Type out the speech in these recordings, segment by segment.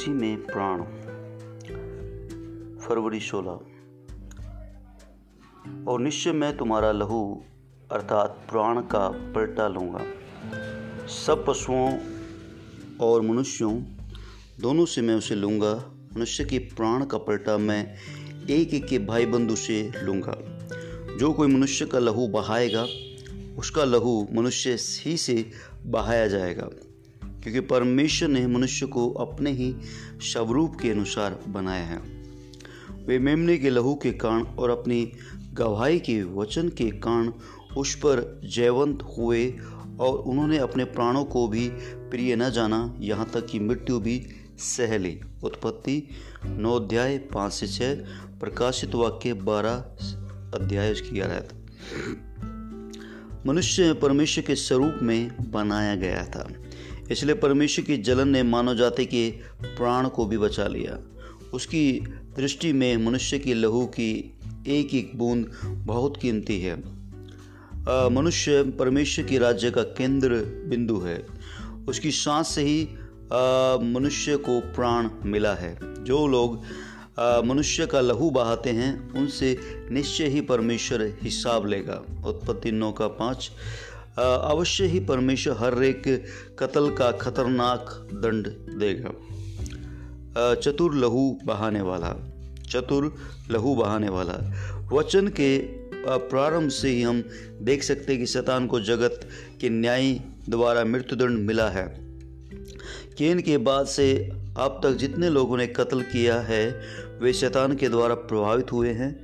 मसीह में प्राण। फरवरी सोलह। और निश्चय मैं तुम्हारा लहू, अर्थात प्राण का पलटा लूँगा। सब पशुओं और मनुष्यों, दोनों से मैं उसे लूँगा। मनुष्य के प्राण का पलटा मैं एक एक के भाई बंधु से लूँगा। जो कोई मनुष्य का लहू बहाएगा, उसका लहू मनुष्य ही से बहाया जाएगा। क्योंकि परमेश्वर ने मनुष्य को अपने ही स्वरूप के अनुसार बनाया है। वे मेमने के लहू के कारण और अपनी गवाही के वचन के कारण उस पर जयवंत हुए और उन्होंने अपने प्राणों को भी प्रिय न जाना, यहाँ तक कि मृत्यु भी सह ली। उत्पत्ति नौ अध्याय पाँच से छः प्रकाशित वाक्य बारह अध्याय उसकी ग्यारह। मनुष्य परमेश्वर के स्वरूप में बनाया गया था। इसलिए परमेश्वर की जलन ने मानव जाति के प्राण को भी बचा लिया। उसकी दृष्टि में मनुष्य की लहू की एक एक बूंद बहुत कीमती है। मनुष्य परमेश्वर की राज्य का केंद्र बिंदु है। उसकी सांस से ही मनुष्य को प्राण मिला है। जो लोग मनुष्य का लहू बहाते हैं, उनसे निश्चय ही परमेश्वर हिसाब लेगा। उत्पत्ति नौ का पाँच अवश्य ही परमेश्वर हर एक कत्ल का खतरनाक दंड देगा। चतुर लहू बहाने वाला, चतुर लहू बहाने वाला। वचन के प्रारंभ से ही हम देख सकते हैं कि शैतान को जगत के न्याय द्वारा मृत्युदंड मिला है। केन के बाद से अब तक जितने लोगों ने कत्ल किया है, वे शैतान के द्वारा प्रभावित हुए हैं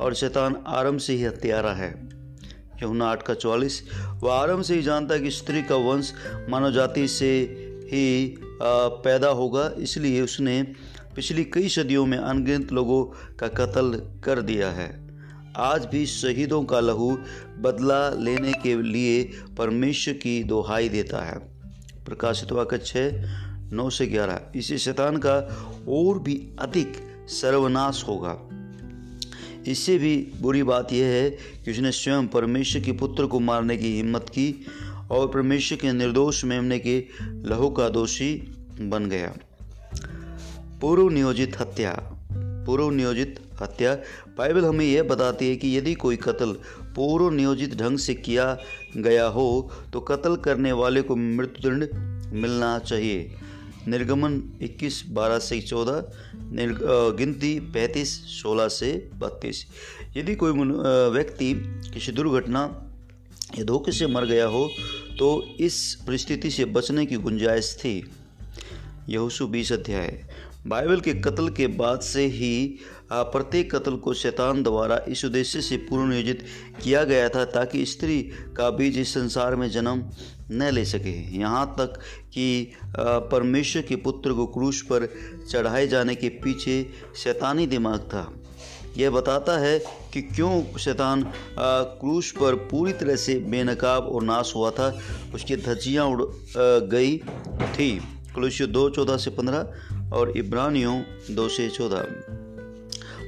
और शैतान आरंभ से ही हत्यारा है। यमुना आठ का चौवालीस वह आरंभ से ही जानता है कि स्त्री का वंश मानव जाति से ही पैदा होगा। इसलिए उसने पिछली कई सदियों में अनगिनत लोगों का कत्ल कर दिया है। आज भी शहीदों का लहू बदला लेने के लिए परमेश्वर की दोहाई देता है। प्रकाशित वाक्य छः, नौ से ग्यारह। इसी शैतान का और भी अधिक सर्वनाश होगा। इससे भी बुरी बात यह है कि उसने स्वयं परमेश्वर के पुत्र को मारने की हिम्मत की और परमेश्वर के निर्दोष मेमने के लहू का दोषी बन गया। पूर्व नियोजित हत्या। पूर्व नियोजित हत्या। बाइबल हमें यह बताती है कि यदि कोई कत्ल पूर्व नियोजित ढंग से किया गया हो तो कत्ल करने वाले को मृत्युदंड मिलना चाहिए। निर्गमन 21 12 से 14 गिनती 35 16 से 32 यदि कोई व्यक्ति किसी दुर्घटना या धोखे से मर गया हो तो इस परिस्थिति से बचने की गुंजाइश थी। यहूसु बीस अध्याय। बाइबल के कत्ल के बाद से ही प्रत्येक कत्ल को शैतान द्वारा इस उद्देश्य से पूर्ण नियोजित किया गया था ताकि स्त्री का बीज इस संसार में जन्म न ले सके। यहाँ तक कि परमेश्वर के पुत्र को क्रूश पर चढ़ाए जाने के पीछे शैतानी दिमाग था। यह बताता है कि क्यों शैतान क्रूश पर पूरी तरह से बेनकाब और नाश हुआ था। उसकी धज्जियाँ उड़ गई थी। क्लुष्य दो, चौदह से पंद्रह और इब्रानियों दो से चौदह।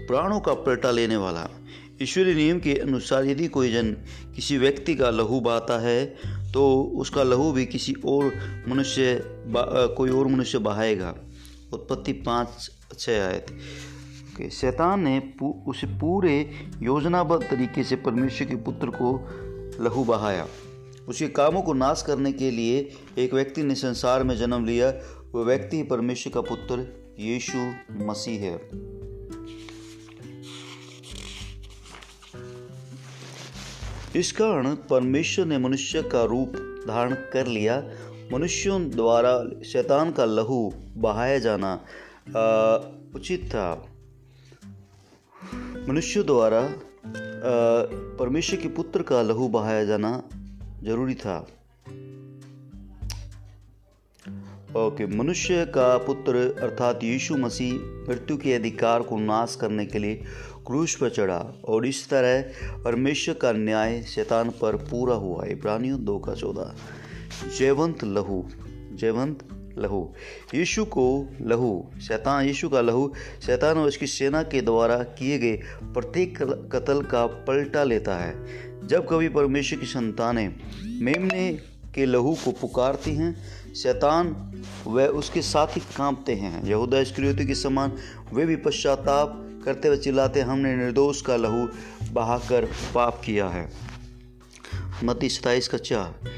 प्राणों का पलटा लेने वाला। ईश्वरीय नियम के अनुसार यदि कोई जन किसी व्यक्ति का लहू बहाता है तो उसका लहू भी किसी और मनुष्य कोई और मनुष्य बहाएगा। उत्पत्ति पाँच छः आए थे शैतान ने पू, उसे पूरे योजनाबद्ध तरीके से परमेश्वर के पुत्र को लहू बहाया। उसके कामों को नाश करने के लिए एक व्यक्ति ने संसार में जन्म लिया वह व्यक्ति परमेश्वर का पुत्र यीशु मसीह है। इस कारण परमेश्वर ने मनुष्य का रूप धारण कर लिया। मनुष्यों द्वारा शैतान का लहू बहाया जाना उचित था। मनुष्य द्वारा परमेश्वर के पुत्र का लहू बहाया जाना ज़रूरी था। ओके मनुष्य का पुत्र अर्थात यीशु मसीह मृत्यु के अधिकार को नाश करने के लिए क्रूश पर चढ़ा और इस तरह परमेश्वर का न्याय शैतान पर पूरा हुआ। इब्रानियों दो का चौदह। जयवंत लहू जयवंत लहू। यीशु को लहू, शैतान, यीशु का लहू, शैतान और उसकी सेना के द्वारा किए गए प्रत्येक कत्ल का पलटा लेता है। जब कभी परमेश्वर की संतानें मेमने के लहू को पुकारती हैं। शैतान व उसके साथ कांपते हैं। यहूदा इस्क्रियोती के समान वे भी पश्चाताप करते हुए चिल्लाते, हमने निर्दोष का लहू बहाकर पाप किया है। मती सताइस का चार।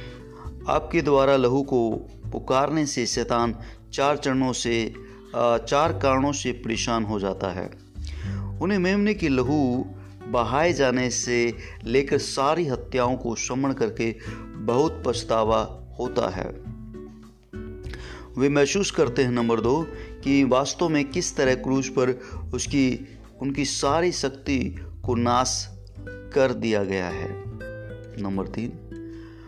आपके द्वारा लहू को पुकारने से शैतान चार चरणों से चार कारणों से परेशान हो जाता है। उन्हें मेमने की लहू बहाए जाने से लेकर सारी हत्याओं को श्रमण करके बहुत पछतावा होता है। वे महसूस करते हैं, नंबर दो, कि वास्तव में किस तरह क्रूज पर उसकी, उनकी सारी शक्ति को नाश कर दिया गया है। नंबर तीन,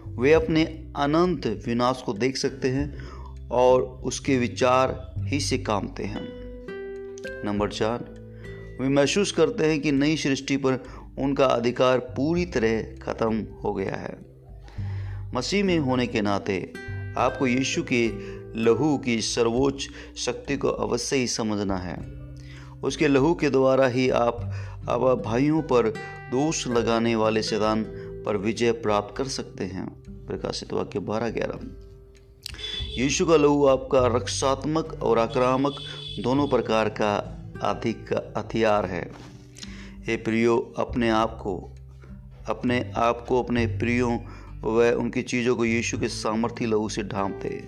वे अपने अनंत विनाश को देख सकते हैं और उसके विचार ही से कामते हैं। नंबर चार, वे महसूस करते हैं कि नई सृष्टि पर उनका अधिकार पूरी तरह खत्म हो गया है। मसीह में होने के नाते आपको यीशु के लहू की सर्वोच्च शक्ति को अवश्य ही समझना है। उसके लहू के द्वारा ही आप अब भाइयों पर दोष लगाने वाले शैतान पर विजय प्राप्त कर सकते हैं। प्रकाशित वाक्य बारह ग्यारह। यीशु का लहू आपका रक्षात्मक और आक्रामक दोनों प्रकार का अधिक हथियार है। हे प्रियो, अपने आप को, अपने आप को अपने प्रियों व उनकी चीज़ों को यीशु के सामर्थ्य लहू से ढांपते।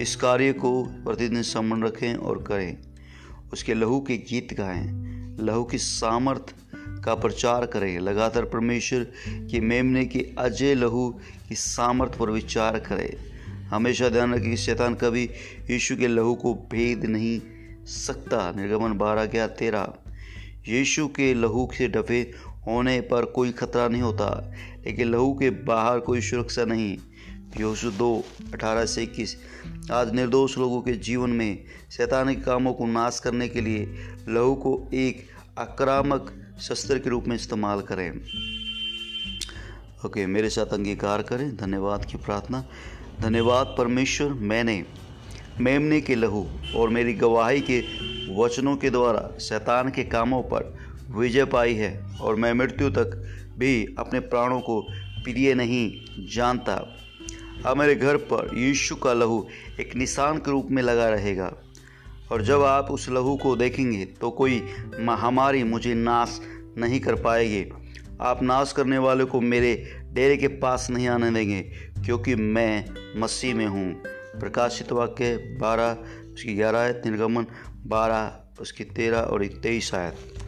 इस कार्य को प्रतिदिन समन रखें और करें। उसके लहू के गीत गाएँ। लहू की सामर्थ का प्रचार करें। लगातार परमेश्वर की मेमने की अजय लहू की सामर्थ पर विचार करें। हमेशा ध्यान रखें कि शैतान कभी यीशु के लहू को भेद नहीं सकता। निर्गमन बारह क्या तेरह। यीशु के लहू से डफे होने पर कोई खतरा नहीं होता, लेकिन लहू के बाहर कोई सुरक्षा नहीं। योशु दो, अठारह से इक्कीस। आज निर्दोष लोगों के जीवन में शैतानिक कामों को नाश करने के लिए लहू को एक आक्रामक शस्त्र के रूप में इस्तेमाल करें। ओके, मेरे साथ अंगीकार करें। धन्यवाद की प्रार्थना। धन्यवाद परमेश्वर, मैंने मेमने के लहू और मेरी गवाही के वचनों के द्वारा शैतान के कामों पर विजय पाई है और मैं मृत्यु तक भी अपने प्राणों को प्रिय नहीं जानता। अब मेरे घर पर यीशु का लहू एक निशान के रूप में लगा रहेगा और जब आप उस लहू को देखेंगे तो कोई महामारी मुझे नाश नहीं कर पाएगी। आप नाश करने वाले को मेरे डेरे के पास नहीं आने देंगे क्योंकि मैं मसीह में हूँ। प्रकाशित वाक्य बारह, उसकी ग्यारह निर्गमन बारह, उसकी तेरह और तेईस आयत।